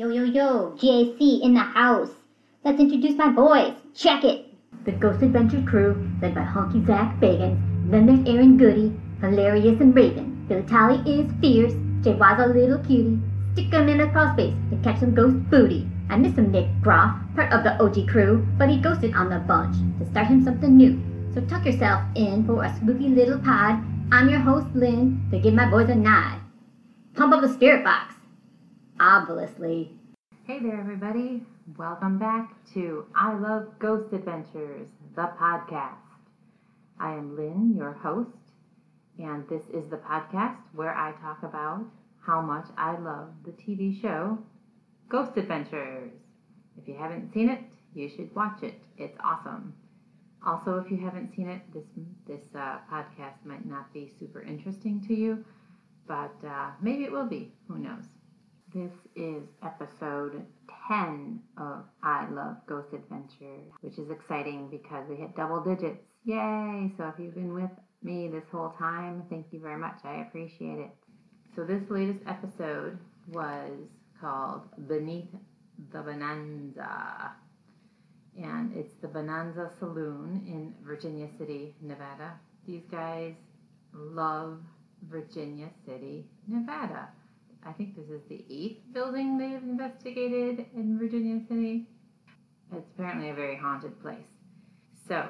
Yo, yo, yo, JC in the house. Let's introduce my boys. Check it. The Ghost Adventure crew, led by Honky Zach Bagans. Then there's Aaron Goody, hilarious and Raven. Billy Tolley is fierce. Jay Wise a little cutie. Stick 'em in a crawl space to catch some ghost booty. I miss him, Nick Groff, part of the OG crew, but he ghosted on the bunch to start him something new. So tuck yourself in for a spooky little pod. I'm your host, Lynn, to give my boys a nod. Pump up the spirit box. Obviously. Hey there, everybody. Welcome back to I Love Ghost Adventures, the podcast. I am Lynn, your host, and this is the podcast where I talk about how much I love the TV show Ghost Adventures. If you haven't seen it, you should watch it. It's awesome. Also, if you haven't seen it, this this uh, podcast might not be super interesting to you, but uh, maybe it will be. Who knows? This is episode 10 of I Love Ghost Adventures, which is exciting because we hit double digits. Yay! So if you've been with me this whole time, thank you very much. I appreciate it. So this latest episode was called Beneath the Bonanza. And it's the Bonanza Saloon in Virginia City, Nevada. These guys love Virginia City, Nevada. I think this is the eighth building they've investigated in Virginia City. It's apparently a very haunted place. So,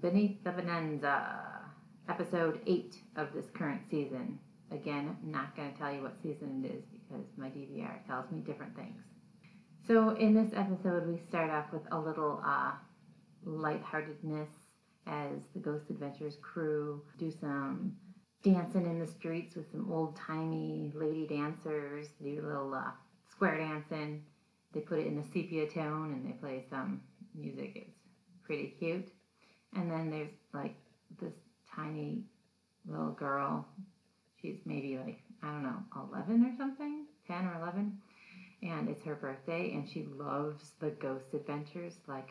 Beneath the Bonanza, episode 8 of this current season. Again, I'm not going to tell you what season it is because my DVR tells me different things. So, in this episode, we start off with a little uh, lightheartedness as the Ghost Adventures crew do some dancing in the streets with some old timey lady dancers, do a little uh, square dancing. They put it in a sepia tone and they play some music. It's pretty cute. And then there's like this tiny little girl. She's maybe like, I don't know, 11 or something, 10 or 11. And it's her birthday and she loves the ghost adventures like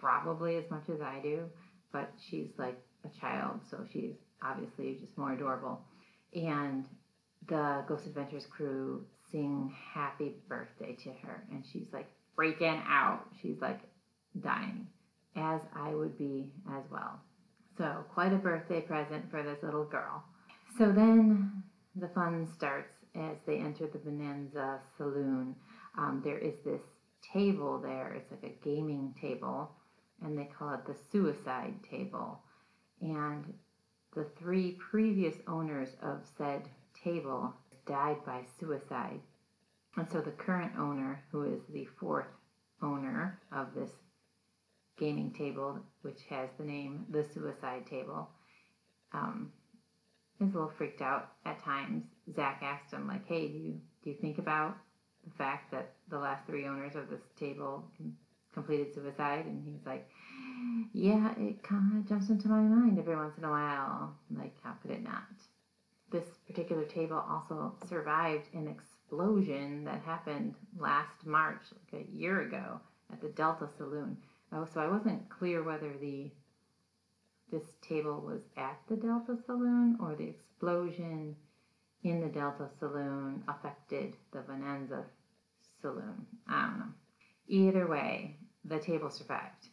probably as much as I do. But she's like a child, so she's obviously just more adorable. And the Ghost Adventures crew sing happy birthday to her, and she's like freaking out. She's like dying, as I would be as well. So, quite a birthday present for this little girl. So then the fun starts as they enter the Bonanza Saloon. Um, there is this table there, it's like a gaming table, and they call it the suicide table. And the three previous owners of said table died by suicide. And so the current owner, who is the fourth owner of this gaming table, which has the name the Suicide Table, um, is a little freaked out at times. Zach asked him, like, "Hey, do you do you think about the fact that the last three owners of this table completed suicide?" And he's like, yeah, it kind of jumps into my mind every once in a while. Like, how could it not? This particular table also survived an explosion that happened last March, like a year ago, at the Delta Saloon. Oh, so I wasn't clear whether the this table was at the Delta Saloon or the explosion in the Delta Saloon affected the Bonanza Saloon. I don't know. Either way, the table survived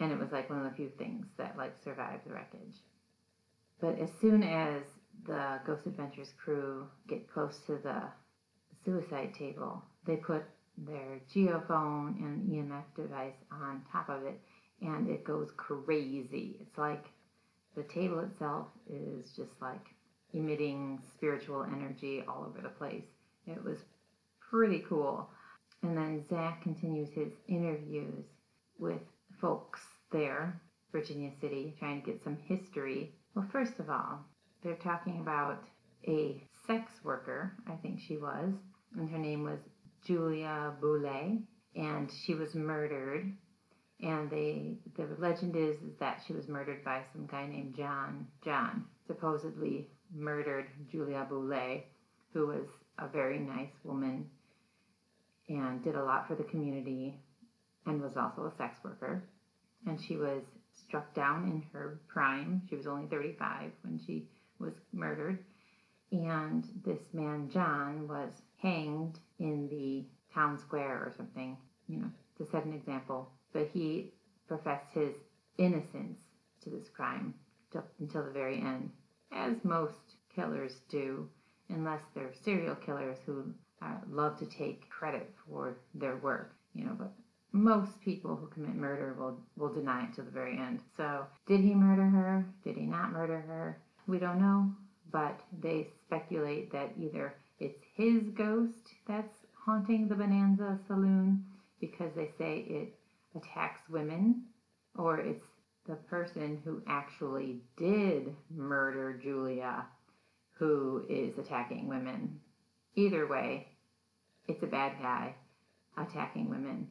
and it was like one of the few things that like survived the wreckage. But as soon as the Ghost Adventures crew get close to the suicide table, they put their geophone and EMF device on top of it, and it goes crazy. It's like the table itself is just like emitting spiritual energy all over the place. It was pretty cool. And then Zach continues his interviews with folks there, Virginia City, trying to get some history. Well, first of all, they're talking about a sex worker, I think she was, and her name was Julia Boulay, and she was murdered. And they, the legend is, is that she was murdered by some guy named John. John supposedly murdered Julia Boulay, who was a very nice woman and did a lot for the community and was also a sex worker. And she was struck down in her prime. She was only 35 when she was murdered. And this man, John, was hanged in the town square or something, you know, to set an example. But he professed his innocence to this crime until the very end, as most killers do, unless they're serial killers who uh, love to take credit for their work, you know. But most people who commit murder will will deny it to the very end. So, did he murder her? Did he not murder her? We don't know, but they speculate that either it's his ghost that's haunting the Bonanza Saloon because they say it attacks women, or it's the person who actually did murder Julia who is attacking women. Either way, it's a bad guy attacking women.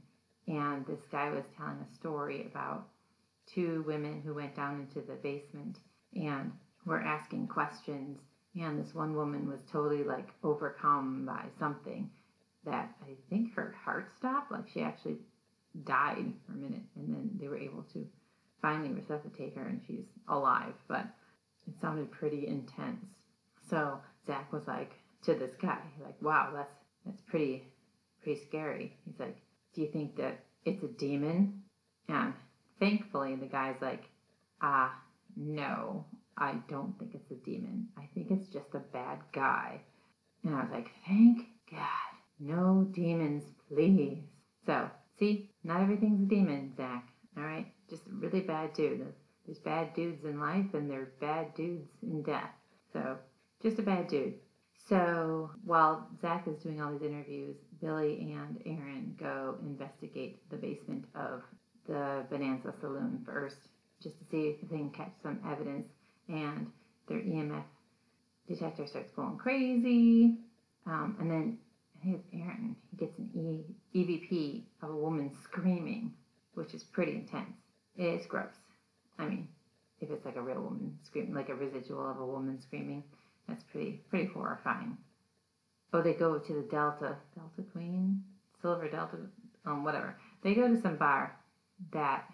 And this guy was telling a story about two women who went down into the basement and were asking questions. And this one woman was totally like overcome by something that I think her heart stopped. Like she actually died for a minute. And then they were able to finally resuscitate her and she's alive. But it sounded pretty intense. So Zach was like to this guy, like, wow, that's that's pretty pretty scary. He's like, Do you think that it's a demon? And thankfully the guy's like, ah, no, I don't think it's a demon. I think it's just a bad guy. And I was like, thank God. No demons, please. So, see, not everything's a demon, Zach. All right? Just a really bad dude. There's bad dudes in life and there's bad dudes in death. So, just a bad dude. So while Zach is doing all these interviews, Billy and Aaron go investigate the basement of the Bonanza Saloon first, just to see if they can catch some evidence. And their EMF detector starts going crazy. Um, and then I think it's Aaron. He gets an e- EVP of a woman screaming, which is pretty intense. It's gross. I mean, if it's like a real woman screaming, like a residual of a woman screaming, that's pretty pretty horrifying. Oh, they go to the Delta Delta Queen, Silver Delta, um, whatever. They go to some bar that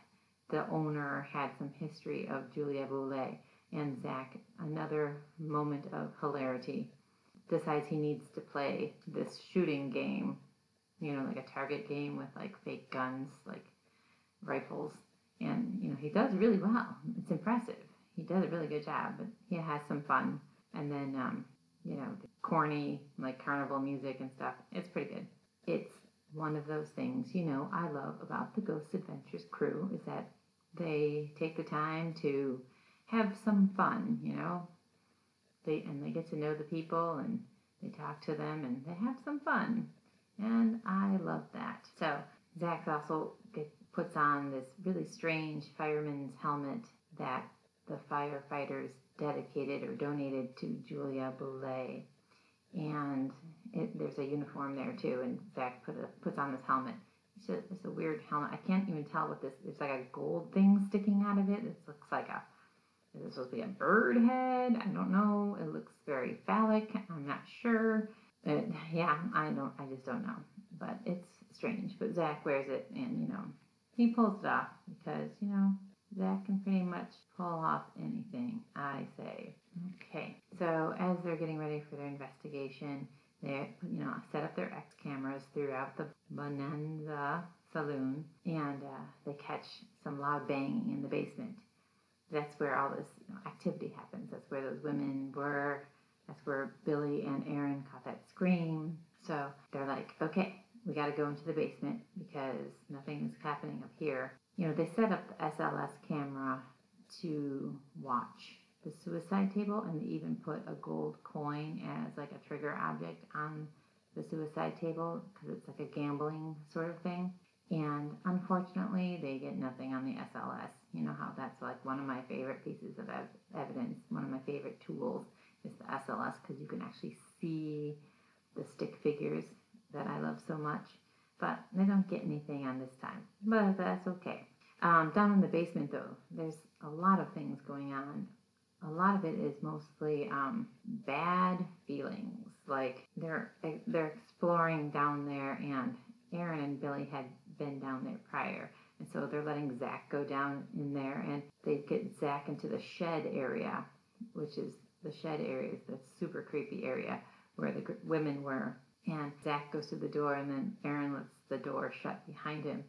the owner had some history of Julia Boulay, and Zach, another moment of hilarity, decides he needs to play this shooting game, you know, like a target game with like fake guns, like rifles, and you know he does really well. It's impressive. He does a really good job, but he has some fun and then um, you know corny like carnival music and stuff. It's pretty good. It's one of those things you know I love about the Ghost Adventures crew is that they take the time to have some fun. You know, they and they get to know the people and they talk to them and they have some fun, and I love that. So Zach also puts on this really strange fireman's helmet that the firefighters dedicated or donated to Julia Boulay. And it, there's a uniform there too, and Zach put a, puts on this helmet. It's a, it's a weird helmet. I can't even tell what this. There's like a gold thing sticking out of it. It looks like a. Is it supposed to be a bird head? I don't know. It looks very phallic. I'm not sure. But yeah, I don't. I just don't know. But it's strange. But Zach wears it, and you know, he pulls it off because you know Zach can pretty much pull off anything, I say. Okay, so as they're getting ready for their investigation, they you know set up their X cameras throughout the Bonanza saloon, and uh, they catch some loud banging in the basement. That's where all this you know, activity happens. That's where those women were. That's where Billy and Aaron caught that scream. So they're like, okay, we got to go into the basement because nothing is happening up here you know, they set up the SLS camera to watch the suicide table and they even put a gold coin as like a trigger object on the suicide table because it's like a gambling sort of thing. And unfortunately, they get nothing on the SLS. You know how that's like one of my favorite pieces of ev- evidence, one of my favorite tools is the SLS because you can actually see the stick figures that I love so much. But they don't get anything on this time. But that's okay. Um, down in the basement, though, there's a lot of things going on. A lot of it is mostly um, bad feelings. Like they're they're exploring down there, and Aaron and Billy had been down there prior, and so they're letting Zach go down in there, and they get Zach into the shed area, which is the shed area is the super creepy area where the women were And Zach goes to the door, and then Aaron lets the door shut behind him.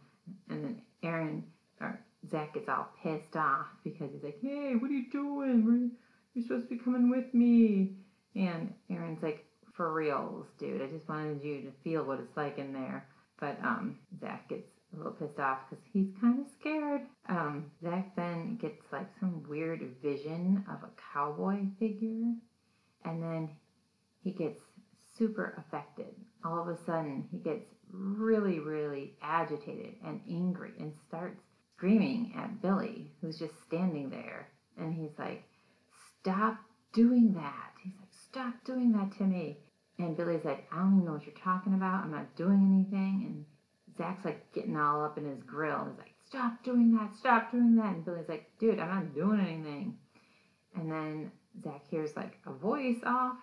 And then Aaron, or Zach gets all pissed off because he's like, hey, what are you doing? You're supposed to be coming with me. And Aaron's like, for reals, dude. I just wanted you to feel what it's like in there. But um, Zach gets a little pissed off because he's kind of scared. Um, Zach then gets like some weird vision of a cowboy figure, and then he gets super affected. All of a sudden, he gets really, really agitated and angry and starts screaming at Billy, who's just standing there. And he's like, Stop doing that. He's like, Stop doing that to me. And Billy's like, I don't even know what you're talking about. I'm not doing anything. And Zach's like getting all up in his grill. He's like, Stop doing that. Stop doing that. And Billy's like, Dude, I'm not doing anything. And then Zach hears like a voice off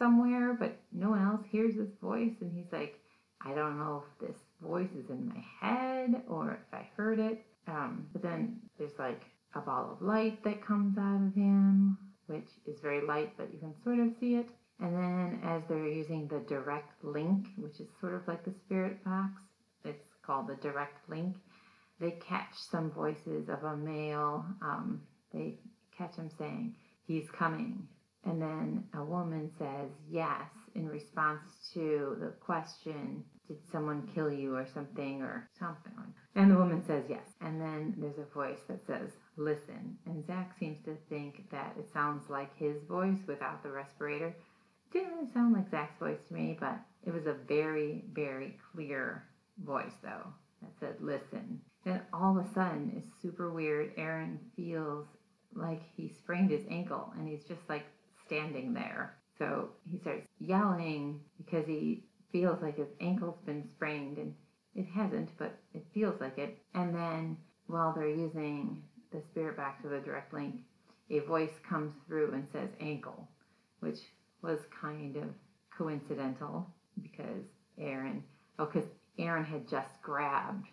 somewhere, but no one else hears this voice. And he's like, I don't know if this voice is in my head or if I heard it. Um, but then there's like a ball of light that comes out of him, which is very light, but you can sort of see it. And then as they're using the direct link, which is sort of like the spirit box, it's called the direct link, they catch some voices of a male. Um, they catch him saying, He's coming. And then a woman says yes in response to the question, Did someone kill you or something or something? And the woman says yes. And then there's a voice that says, Listen. And Zach seems to think that it sounds like his voice without the respirator. It Didn't really sound like Zach's voice to me, but it was a very, very clear voice, though, that said, Listen. Then all of a sudden, it's super weird. Aaron feels like he sprained his ankle and he's just like standing there. So he starts yelling because he feels like his ankle's been sprained and it hasn't, but it feels like it. And then while they're using the spirit back to the direct link, a voice comes through and says ankle, which was kind of coincidental because Aaron, oh, because Aaron had just grabbed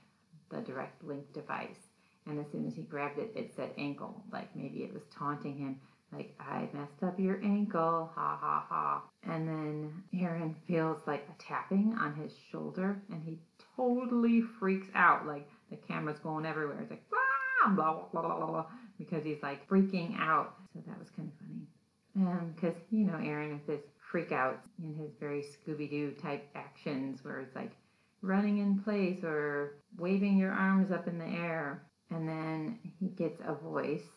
the direct link device. And as soon as he grabbed it, it said ankle, like maybe it was taunting him, like, I messed up your ankle, ha ha ha. And then Aaron feels like a tapping on his shoulder, and he totally freaks out. Like, the camera's going everywhere. It's like, ah, blah, blah, blah, blah, blah, because he's like freaking out. So that was kind of funny. Because, um, you know, Aaron with his freak outs in his very Scooby Doo type actions, where it's like, running in place or waving your arms up in the air. And then he gets a voice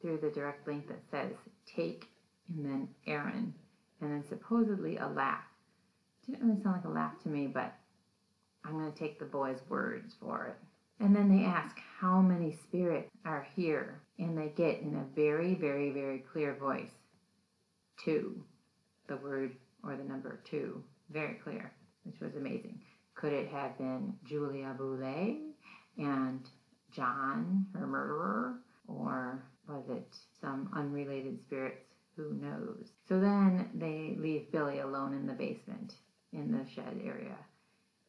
through the direct link that says take and then Aaron and then supposedly a laugh. Didn't really sound like a laugh to me, but I'm going to take the boy's words for it. And then they ask how many spirits are here, and they get in a very, very, very clear voice two, the word or the number two, very clear, which was amazing. Could it have been Julia Boulay and John, her murderer, or was it some unrelated spirits? Who knows? So then they leave Billy alone in the basement in the shed area.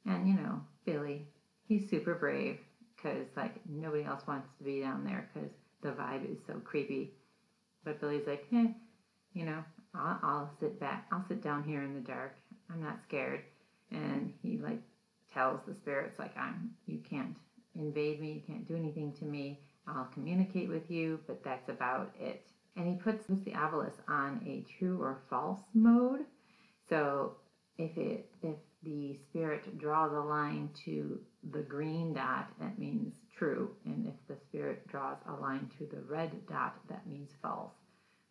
And you know, Billy, he's super brave because like nobody else wants to be down there because the vibe is so creepy. But Billy's like, eh, you know, I'll, I'll sit back, I'll sit down here in the dark. I'm not scared. And he like tells the spirits like I'm you can't invade me, you can't do anything to me. I'll communicate with you, but that's about it. And he puts the Ovilus on a true or false mode. So if it if the spirit draws a line to the green dot, that means true. And if the spirit draws a line to the red dot, that means false.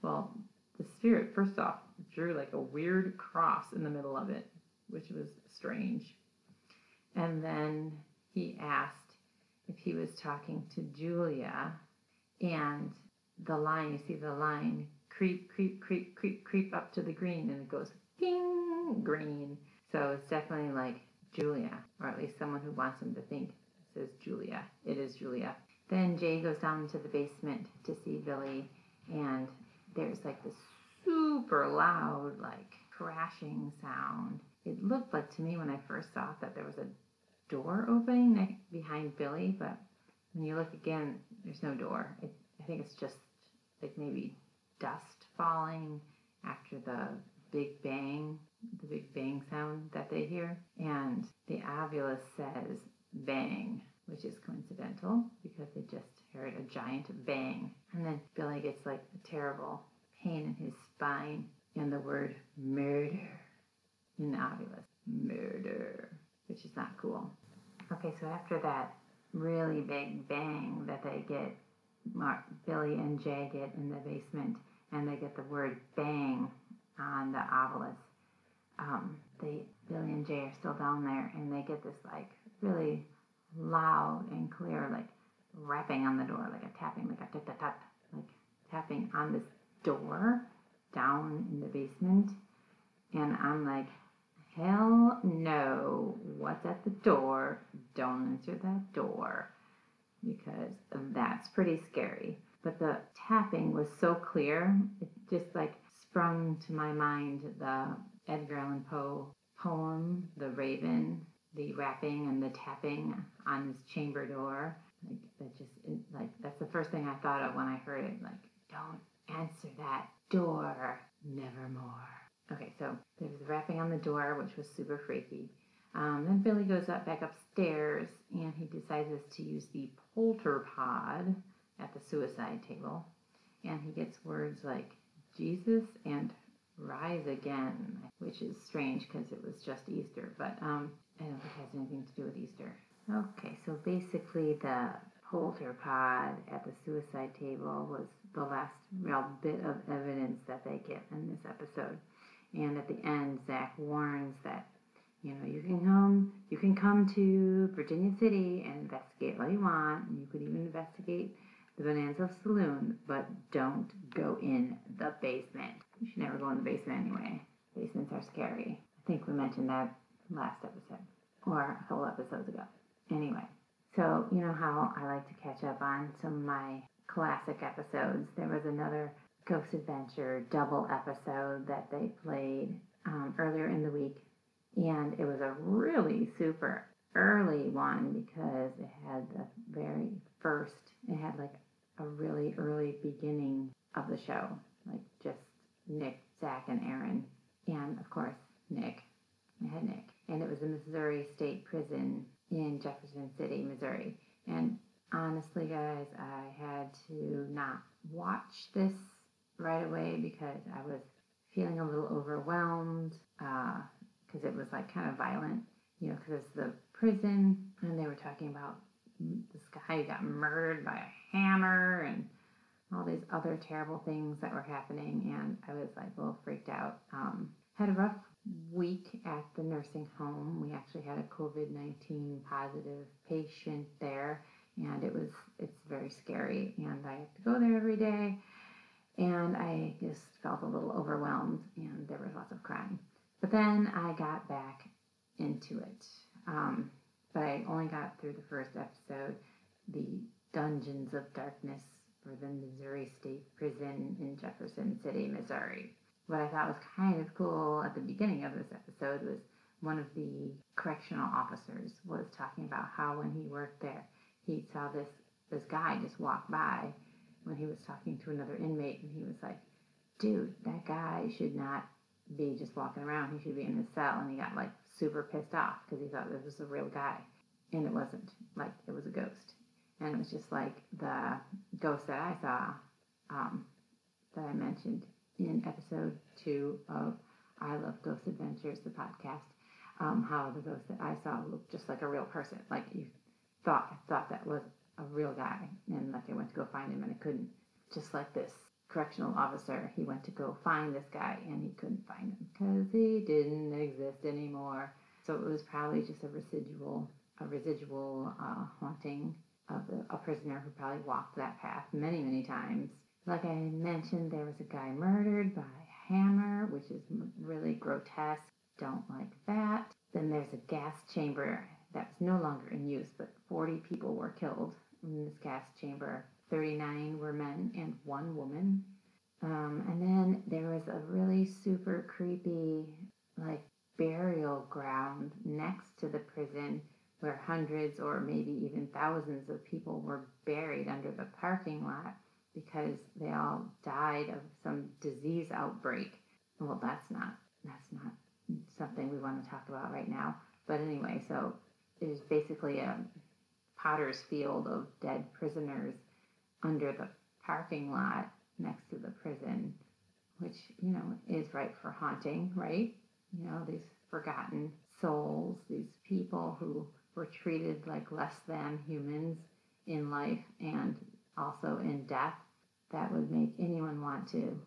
Well, the spirit, first off, drew like a weird cross in the middle of it, which was strange. And then he asked if he was talking to Julia, and the line, you see the line creep, creep, creep, creep, creep up to the green, and it goes ping, green. So it's definitely like Julia, or at least someone who wants him to think says Julia. It is Julia. Then Jay goes down into the basement to see Billy, and there's like this super loud, like crashing sound it looked like to me when I first saw it that there was a door opening behind Billy, but when you look again, there's no door. It, I think it's just like maybe dust falling after the big bang the big bang sound that they hear. And the Ovilus says bang, which is coincidental because they just heard a giant bang. And then Billy gets like a terrible pain in his spine and the word murder in the Ovilus. Murder, which is not cool. Okay, so after that really big bang that they get, Mark, Billy and Jay get in the basement, and they get the word bang on the Ovilus. Um, they Billy and Jay are still down there, and they get this like really loud and clear, like rapping on the door, like a tapping, like a tap tap tap, like tapping on this door down in the basement. And I'm like, hell no, what's at the door? Don't answer that door because that's pretty scary. But the tapping was so clear, it just like sprung to my mind the Edgar Allan Poe poem, The Raven, the rapping and the tapping on his chamber door. Like that just like that's the first thing I thought of when I heard it. Like, don't answer that door, nevermore. Okay, so there was rapping on the door, which was super freaky. Um, then Billy goes up back upstairs and he decides to use the polter pod at the suicide table. And he gets words like Jesus and rise again, which is strange because it was just Easter, but um, I don't think it has anything to do with Easter. Okay, so basically the polter pod at the suicide table was the last real bit of evidence that they get in this episode. And at the end, Zach warns that you know you can come you can come to Virginia City and investigate all you want, and you could even investigate the Bonanza Saloon, but don't go in the basement. You should never go in the basement anyway. Basements are scary. I think we mentioned that last episode or a couple episodes ago. Anyway, so you know how I like to catch up on some of my classic episodes. There was another Ghost Adventure double episode that they played um, earlier in the week, and it was a really super early one because it had the very first, it had like a really early beginning of the show, like just Nick, Zach, and Aaron, and of course, Nick. I had Nick. And it was the Missouri State Prison in Jefferson City, Missouri. And honestly, guys, I had to not watch this right away because I was feeling a little overwhelmed because uh, it was like kind of violent, you know, because the prison and they were talking about this guy who got murdered by a hammer and all these other terrible things that were happening. And I was like a little freaked out. Um, had a rough week at the nursing home. We actually had a COVID 19 positive patient there, and it was it's very scary. And I have to go there every day, and I just felt a little overwhelmed, and there was lots of crying. But then I got back into it. Um, but I only got through the first episode, the Dungeons of Darkness for the Missouri State Prison in Jefferson City, Missouri what I thought was kind of cool at the beginning of this episode was one of the correctional officers was talking about how when he worked there, he saw this this guy just walk by when he was talking to another inmate, and he was like, "Dude, that guy should not be just walking around. He should be in his cell." And he got like super pissed off because he thought this was a real guy, and it wasn't. Like it was a ghost, and it was just like the ghost that I saw um, that I mentioned in episode two of I Love Ghost Adventures, the podcast, um, how the ghost that I saw looked just like a real person. Like you thought thought that was a real guy, and like I went to go find him and I couldn't. Just like this correctional officer, he went to go find this guy and he couldn't find him because he didn't exist anymore. So it was probably just a residual, a residual uh, haunting of a, a prisoner who probably walked that path many, many times like I mentioned, there was a guy murdered by a hammer, which is really grotesque. Don't like that. Then there's a gas chamber that's no longer in use, but 40 people were killed in this gas chamber. 39 were men and one woman. Um, and then there was a really super creepy, like, burial ground next to the prison where hundreds or maybe even thousands of people were buried under the parking lot because they all died of some disease outbreak. Well, that's not that's not something we want to talk about right now. But anyway, so it was basically a potter's field of dead prisoners under the parking lot next to the prison, which, you know, is ripe for haunting, right? You know, these forgotten souls, these people who were treated like less than humans in life and also in death. That would make anyone want to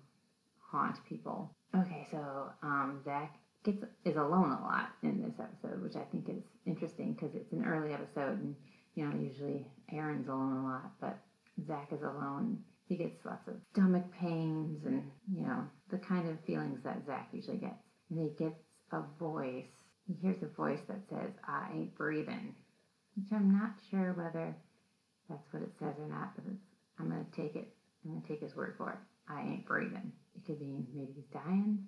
haunt people. Okay, so um, Zach gets is alone a lot in this episode, which I think is interesting because it's an early episode, and you know usually Aaron's alone a lot, but Zach is alone. He gets lots of stomach pains and you know the kind of feelings that Zach usually gets, and he gets a voice. He hears a voice that says, "I ain't breathing," which I'm not sure whether that's what it says or not, but I'm gonna take it. I'm gonna take his word for it. I ain't breathing. It could mean maybe he's dying,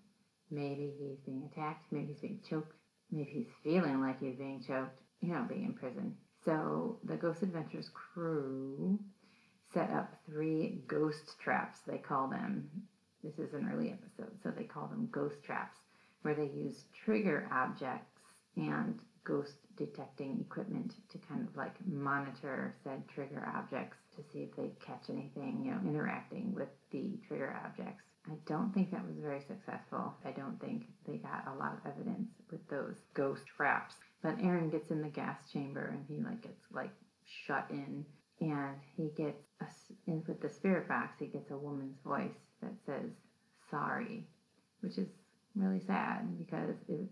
maybe he's being attacked, maybe he's being choked, maybe he's feeling like he's being choked, you know, being in prison. So the Ghost Adventures crew set up three ghost traps, they call them. This is an early episode, so they call them ghost traps, where they use trigger objects and ghost detecting equipment to kind of like monitor said trigger objects to see if they catch anything, you know, interacting with the trigger objects. I don't think that was very successful. I don't think they got a lot of evidence with those ghost traps. But Aaron gets in the gas chamber and he like gets like shut in and he gets a, in with the spirit box he gets a woman's voice that says sorry, which is really sad because it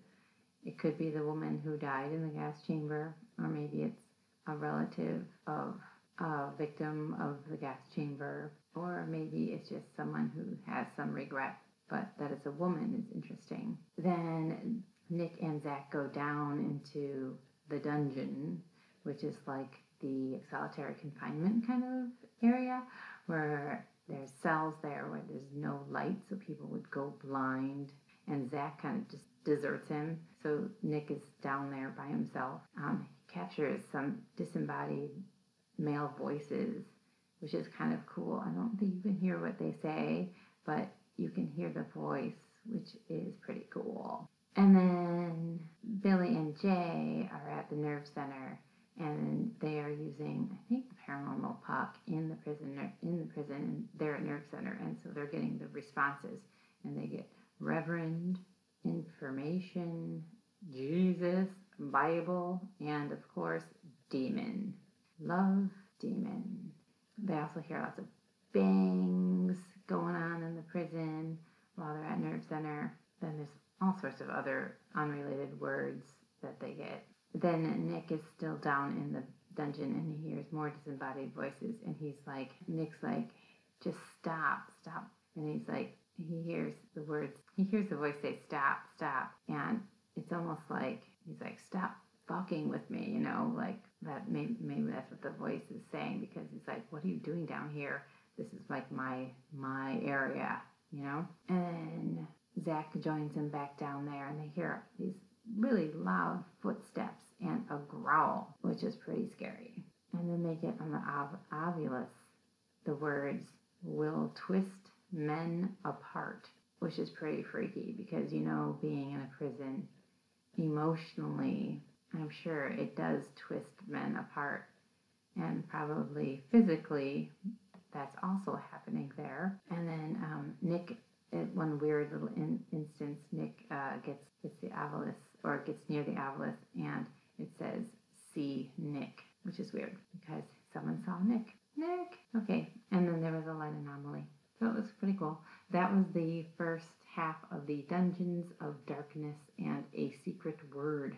it could be the woman who died in the gas chamber, or maybe it's a relative of a victim of the gas chamber, or maybe it's just someone who has some regret. But that it's a woman is interesting. Then Nick and Zach go down into the dungeon, which is like the solitary confinement kind of area where there's cells there where there's no light, so people would go blind. And Zach kind of just deserts him. So Nick is down there by himself. Um, he captures some disembodied male voices, which is kind of cool. I don't think you can hear what they say, but you can hear the voice, which is pretty cool. And then Billy and Jay are at the nerve center and they are using, I think, paranormal puck in the prison in the prison they're at nerve center and so they're getting the responses and they get Reverend information, Jesus, Bible, and of course, demon. Love, demon. They also hear lots of bangs going on in the prison while they're at Nerve Center. Then there's all sorts of other unrelated words that they get. Then Nick is still down in the dungeon and he hears more disembodied voices and he's like, Nick's like, just stop, stop. And he's like, he hears the words, he hears the voice say, stop, stop. And it's almost like he's like, stop fucking with me, you know, like that maybe, maybe that's what the voice is saying because he's like, what are you doing down here? This is like my, my area, you know? And Zach joins him back down there and they hear these really loud footsteps and a growl, which is pretty scary. And then they get on the ov- ovilus the words, will twist men apart, which is pretty freaky because you know, being in a prison emotionally, I'm sure it does twist men apart. And probably physically, that's also happening there. And then um, Nick, at one weird little in, instance, Nick uh, gets gets the ovilus or gets near the ovilus, and it says "See Nick," which is weird because someone saw Nick. Nick. Okay, and then there was a light anomaly. So it was pretty cool. That was the first half of the Dungeons of Darkness and a Secret Word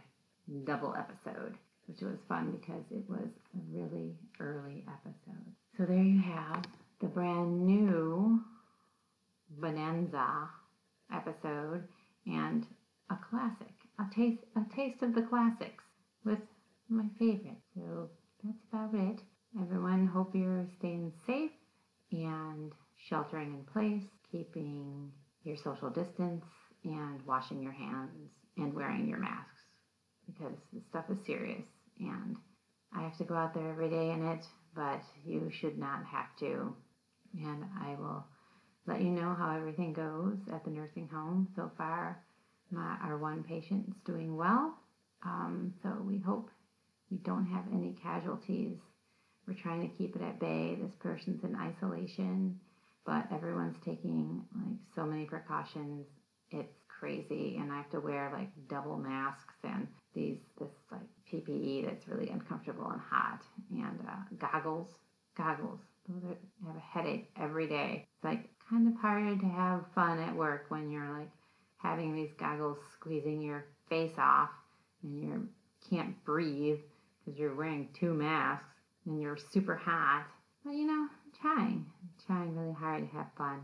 double episode, which was fun because it was a really early episode. So there you have the brand new Bonanza episode and a classic, a taste, a taste of the classics with my favorite. So that's about it. Everyone, hope you're staying safe and sheltering in place, keeping your social distance, and washing your hands and wearing your masks because this stuff is serious and I have to go out there every day in it, but you should not have to. And I will let you know how everything goes at the nursing home. So far, My, our one patient is doing well, um, so we hope we don't have any casualties. We're trying to keep it at bay. This person's in isolation, but everyone's taking like so many precautions. It's crazy, and I have to wear like double masks and these this like PPE that's really uncomfortable and hot, and uh, goggles. Goggles. Those are, I have a headache every day. It's like kind of hard to have fun at work when you're like having these goggles squeezing your face off and you can't breathe because you're wearing two masks and you're super hot. But you know, I'm trying, I'm trying really hard to have fun.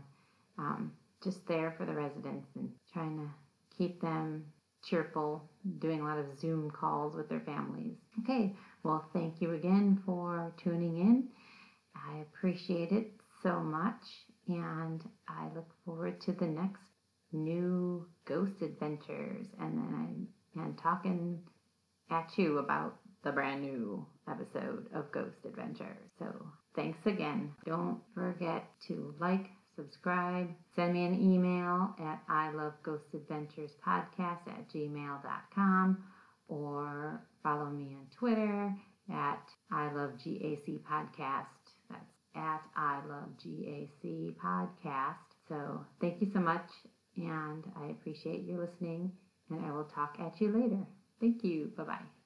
Um, just there for the residents and trying to keep them cheerful, doing a lot of Zoom calls with their families. Okay, well, thank you again for tuning in. I appreciate it so much, and I look forward to the next new ghost adventures and then I'm and talking at you about the brand new episode of Ghost Adventures. So thanks again. Don't forget to like, subscribe, send me an email at I love ghost adventures podcast at gmail.com or follow me on Twitter at I love GAC podcast. That's at I love GAC podcast. So thank you so much and I appreciate you listening and I will talk at you later. Thank you. Bye bye.